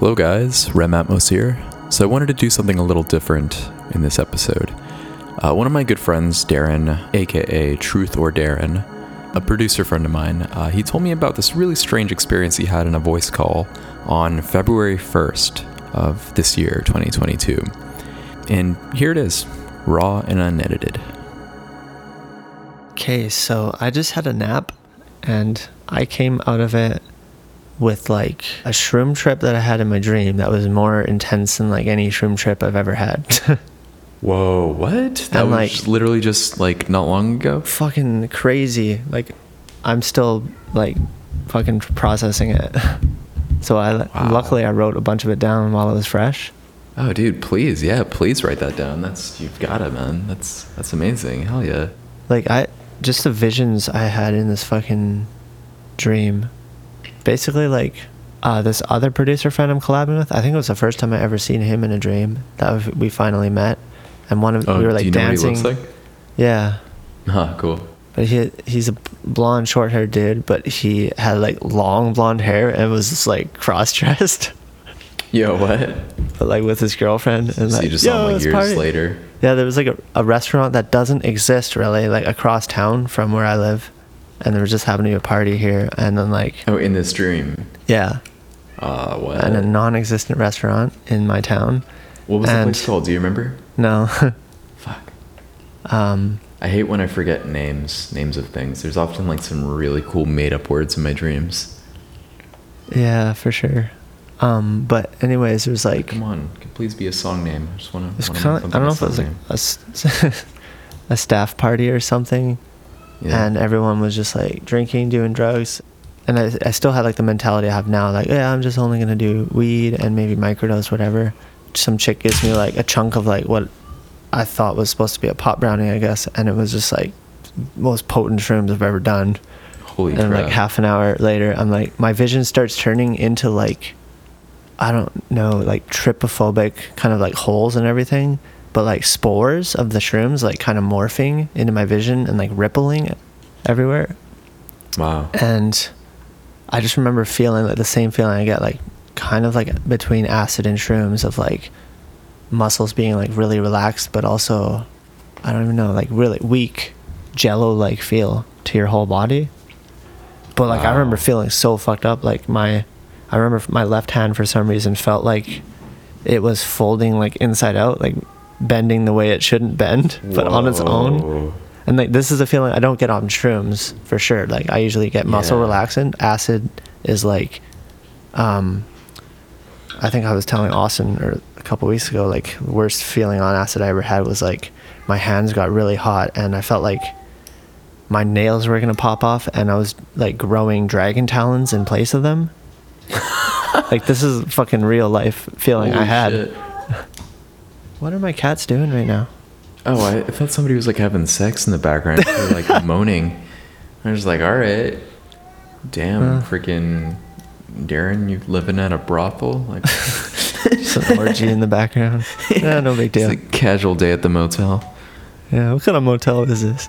Hello, guys. Rem Atmos here. So, I wanted to do something a little different in this episode. Uh, one of my good friends, Darren, aka Truth or Darren, a producer friend of mine, uh, he told me about this really strange experience he had in a voice call on February 1st of this year, 2022. And here it is, raw and unedited. Okay, so I just had a nap and I came out of it with like a shroom trip that I had in my dream that was more intense than like any shroom trip I've ever had. Whoa, what? That was like- literally just like not long ago? fucking crazy. Like I'm still like fucking processing it. So I Wow. luckily I wrote a bunch of it down while it was fresh. Oh, dude, please, yeah, please write that down. That's you've got it, man. That's that's amazing. Hell yeah. Like I just the visions I had in this fucking dream. Basically like uh, this other producer friend I'm collabing with. I think it was the first time I ever seen him in a dream that we finally met, and one of Oh, we were like do you know dancing. what he looks like? Yeah, Huh, cool. but he he's a blonde, short haired dude, but he had like long blonde hair and was just like cross dressed, Yo, what? but like with his girlfriend. And so like, you just "Yo, saw him like years party." later. Yeah, there was like a, a restaurant that doesn't exist really, like across town from where I live, and there was just happened to be a party here, and then like Oh, in this dream. yeah, Uh, what? and a non-existent restaurant in my town. what was the place called? Do you remember? No, Fuck. um, I hate when I forget names, names of things. There's often like some really cool made up words in my dreams. yeah, for sure. Um, but anyways, it was like Come on, please be a song name. I just want to. It's kind of I don't know if it was like a, a staff party or something, Yeah. and everyone was just like drinking, doing drugs, and I, I still had like the mentality I have now, like yeah, I'm just only gonna do weed and maybe microdose, whatever. Some chick gives me like a chunk of like what I thought was supposed to be a pot brownie, I guess, and it was just like most potent shrooms I've ever done. Holy and crap. like half an hour later, I'm like my vision starts turning into like I don't know, like trypophobic kind of like holes and everything, but like spores of the shrooms like kind of morphing into my vision and like rippling everywhere. wow. And I just remember feeling like the same feeling I get like kind of like between acid and shrooms of like muscles being like really relaxed but also I don't even know, like really weak jello like feel to your whole body. But like I remember feeling so fucked up like my I remember my left hand for some reason felt like it was folding like inside out, like bending the way it shouldn't bend, but on its own. And like this is a feeling I don't get on shrooms for sure. Like I usually get muscle Yeah. relaxant. Acid is like um I think I was telling Austin or a couple weeks ago, like worst feeling on acid I ever had was like my hands got really hot and I felt like my nails were gonna pop off and I was like growing dragon talons in place of them. like this is fucking real life feeling I had. shit. What are my cats doing right now? Oh, I, I thought somebody was like having sex in the background, They were, like moaning. I was like, all right, damn, Uh. freaking Darren, you living at a brothel? Like, Just an orgy in the background. Yeah, no big it's deal. a casual day at the motel. Yeah, what kind of motel is this?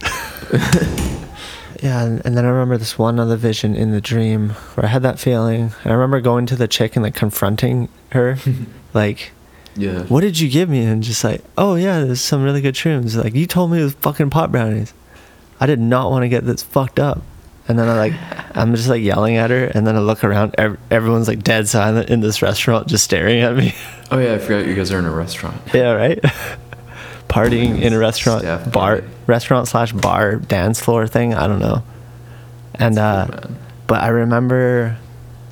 yeah, and, and then I remember this one other vision in the dream where I had that feeling. And I remember going to the chick and like confronting her, like, Yeah. "What did you give me?" And just like, "Oh yeah, there's some really good shrooms." Like you told me it was fucking pot brownies. I did not want to get this fucked up. And then I like, I'm just like yelling at her, and then I look around. Ev- everyone's like dead silent in this restaurant, just staring at me. Oh yeah, I forgot you guys are in a restaurant. Yeah, right. Partying in a restaurant, Staff bar, party. restaurant slash bar, dance floor thing. I don't know. And uh, Cool, but I remember,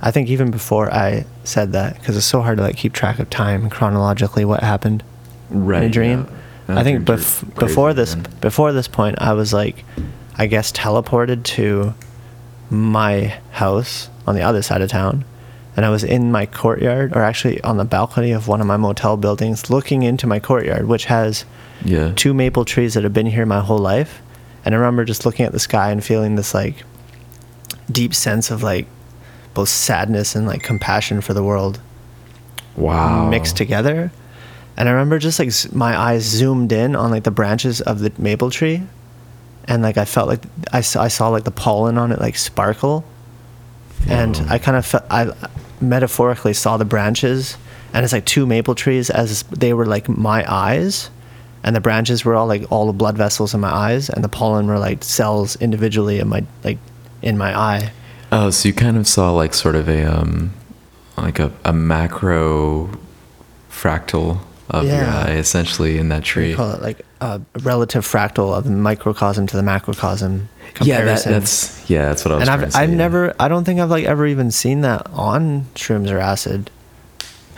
I think even before I said that, because it's so hard to like keep track of time chronologically what happened Right. in a dream. yeah. I think bef- before this, man. before this point, I was like, I guess teleported to my house on the other side of town, and I was in my courtyard, or actually on the balcony of one of my motel buildings, looking into my courtyard, which has Yeah. two maple trees that have been here my whole life. And I remember just looking at the sky and feeling this like deep sense of like both sadness and like compassion for the world Wow. mixed together. And I remember just like my eyes zoomed in on like the branches of the maple tree, and like I felt like I saw, I saw like the pollen on it like sparkle, and I kind of felt I metaphorically saw the branches, and it's like two maple trees as they were like my eyes, and the branches were all like all the blood vessels in my eyes, and the pollen were like cells individually in my like in my eye. Oh, so you kind of saw like sort of a um, like a, a macro fractal of your eye, essentially in that tree. call it like a relative fractal of the microcosm to the macrocosm Yeah, that, that's yeah, that's what I was. and I've say, I've yeah. never I don't think I've like ever even seen that on shrooms or acid,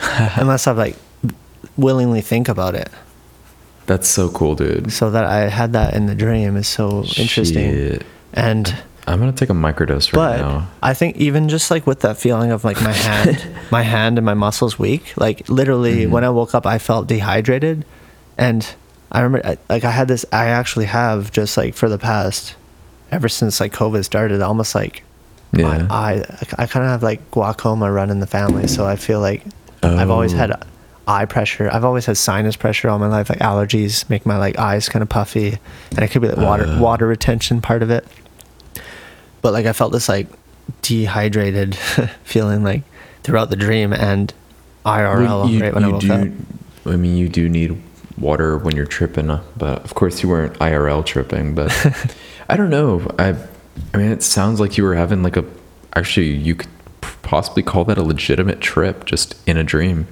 unless I've like willingly think about it. That's so cool, dude. So that I had that in the dream is so interesting. Shit. And I'm gonna take a microdose right but now. I think even just like with that feeling of like my hand, my hand and my muscles weak. Like literally, Mhm. when I woke up, I felt dehydrated, and I remember like I had this. I actually have just like for the past, ever since like COVID started, almost like Yeah. my eye. I kind of have like glaucoma run in the family, so I feel like I've always Oh. had eye pressure. I've always had sinus pressure all my life. Like allergies make my like eyes kind of puffy, and it could be like water Uh. water retention part of it. But like I felt this like dehydrated feeling like throughout the dream and IRL Well, you- right when I woke do, up. I mean, you do need water when you're tripping, uh, but of course you weren't IRL tripping. But I don't know. I, I mean, it sounds like you were having like a. Actually, you could possibly call that a legitimate trip, just in a dream.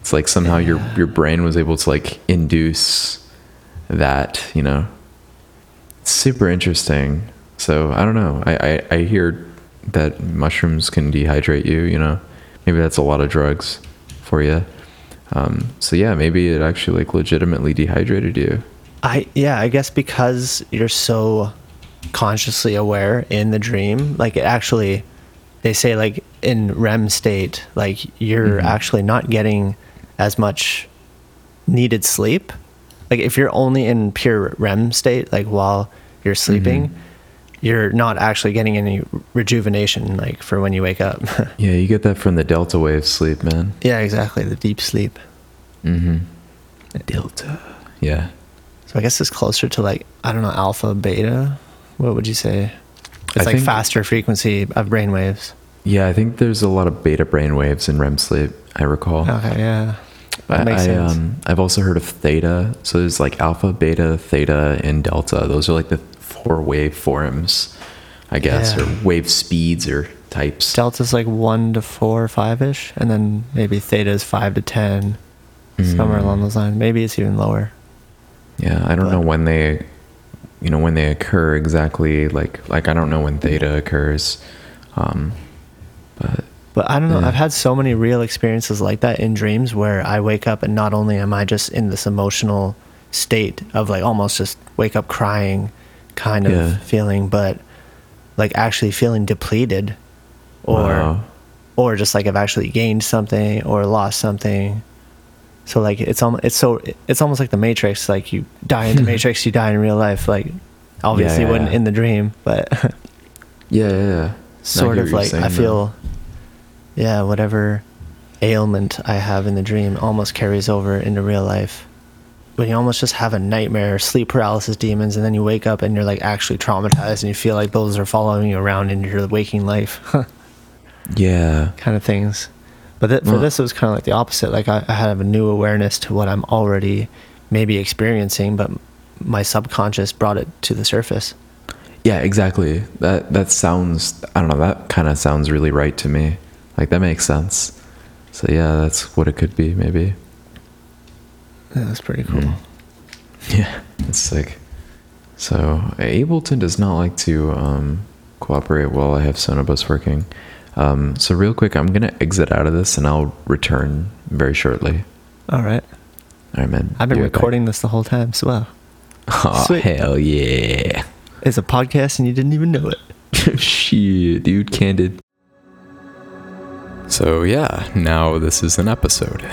It's like somehow your your brain was able to like induce that. You know, it's super interesting. So I don't know. I, I I hear that mushrooms can dehydrate you. You know, maybe that's a lot of drugs for you. Um, so yeah, maybe it actually like legitimately dehydrated you. I yeah, I guess because you're so consciously aware in the dream, like it actually they say like in REM state, like you're Mhm. actually not getting as much needed sleep. Like if you're only in pure REM state, like while you're sleeping, Mhm. You're not actually getting any rejuvenation like for when you wake up. Yeah, you get that from the delta wave sleep, man. yeah, exactly, the deep sleep. Mm-hmm. Delta. Yeah. So I guess it's closer to like I don't know alpha beta. What would you say? It's I like think- faster frequency of brain waves. Yeah, I think there's a lot of beta brain waves in REM sleep. I recall. Okay, yeah, that I, makes I, sense. um, I've also heard of theta. So there's like alpha, beta, theta, and delta. Those are like the four wave forms, I guess, Yeah. or wave speeds or types. Delta's like one to four, five ish, and then maybe theta is five to ten, somewhere Mm. along those lines. Maybe it's even lower. Yeah, I don't know when they, you know, when they occur exactly. Like, like I don't know when theta occurs, um, but But I don't know. Yeah. I've had so many real experiences like that in dreams where I wake up and not only am I just in this emotional state of like almost just wake up crying kind of Yeah. feeling, but like actually feeling depleted or wow. or just like I've actually gained something or lost something. So like it's almost it's so it's almost like the Matrix. Like you die in the Matrix, you die in real life. Like obviously yeah, wouldn't yeah. in the dream, but yeah, yeah, sort of like I feel, yeah, whatever ailment I have in the dream almost carries over into real life. When you almost just have a nightmare, sleep paralysis demons, and then you wake up and you're like actually traumatized, and you feel like those are following you around in your waking life. Yeah. kind of things. But th- for Well- this, it was kind of like the opposite. Like I, I have a new awareness to what I'm already maybe experiencing, but my subconscious brought it to the surface. Yeah, exactly. That that sounds I don't know, that kind of sounds really right to me. Like that makes sense. So yeah, that's what it could be maybe. Yeah, that's pretty cool. Mm. Yeah, it's sick. So Ableton does not like to um, cooperate while I have Sonobus working. Um, so real quick, I'm gonna exit out of this and I'll return very shortly. All right. All right, man. I've been Be right back. recording this the whole time, so wow. Oh Sweet. hell yeah! It's a podcast and you didn't even know it. Shit, dude, candid. So yeah, now this is an episode.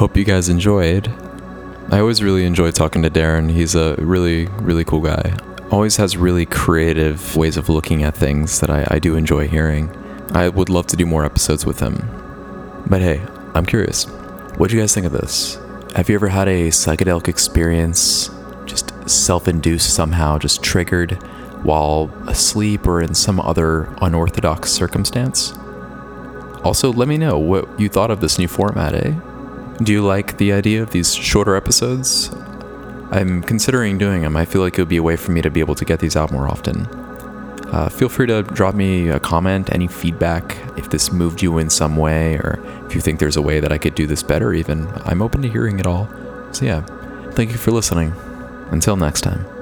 Hope you guys enjoyed. I always really enjoy talking to Darren. He's a really, really cool guy. Always has really creative ways of looking at things that I, I do enjoy hearing. I would love to do more episodes with him. But hey, I'm curious. What do you guys think of this? Have you ever had a psychedelic experience, just self induced somehow, just triggered while asleep or in some other unorthodox circumstance? Also, let me know what you thought of this new format, eh? Do you like the idea of these shorter episodes? I'm considering doing them. I feel like it would be a way for me to be able to get these out more often. Uh, feel free to drop me a comment, any feedback, if this moved you in some way, or if you think there's a way that I could do this better, even. I'm open to hearing it all. So, yeah, thank you for listening. Until next time.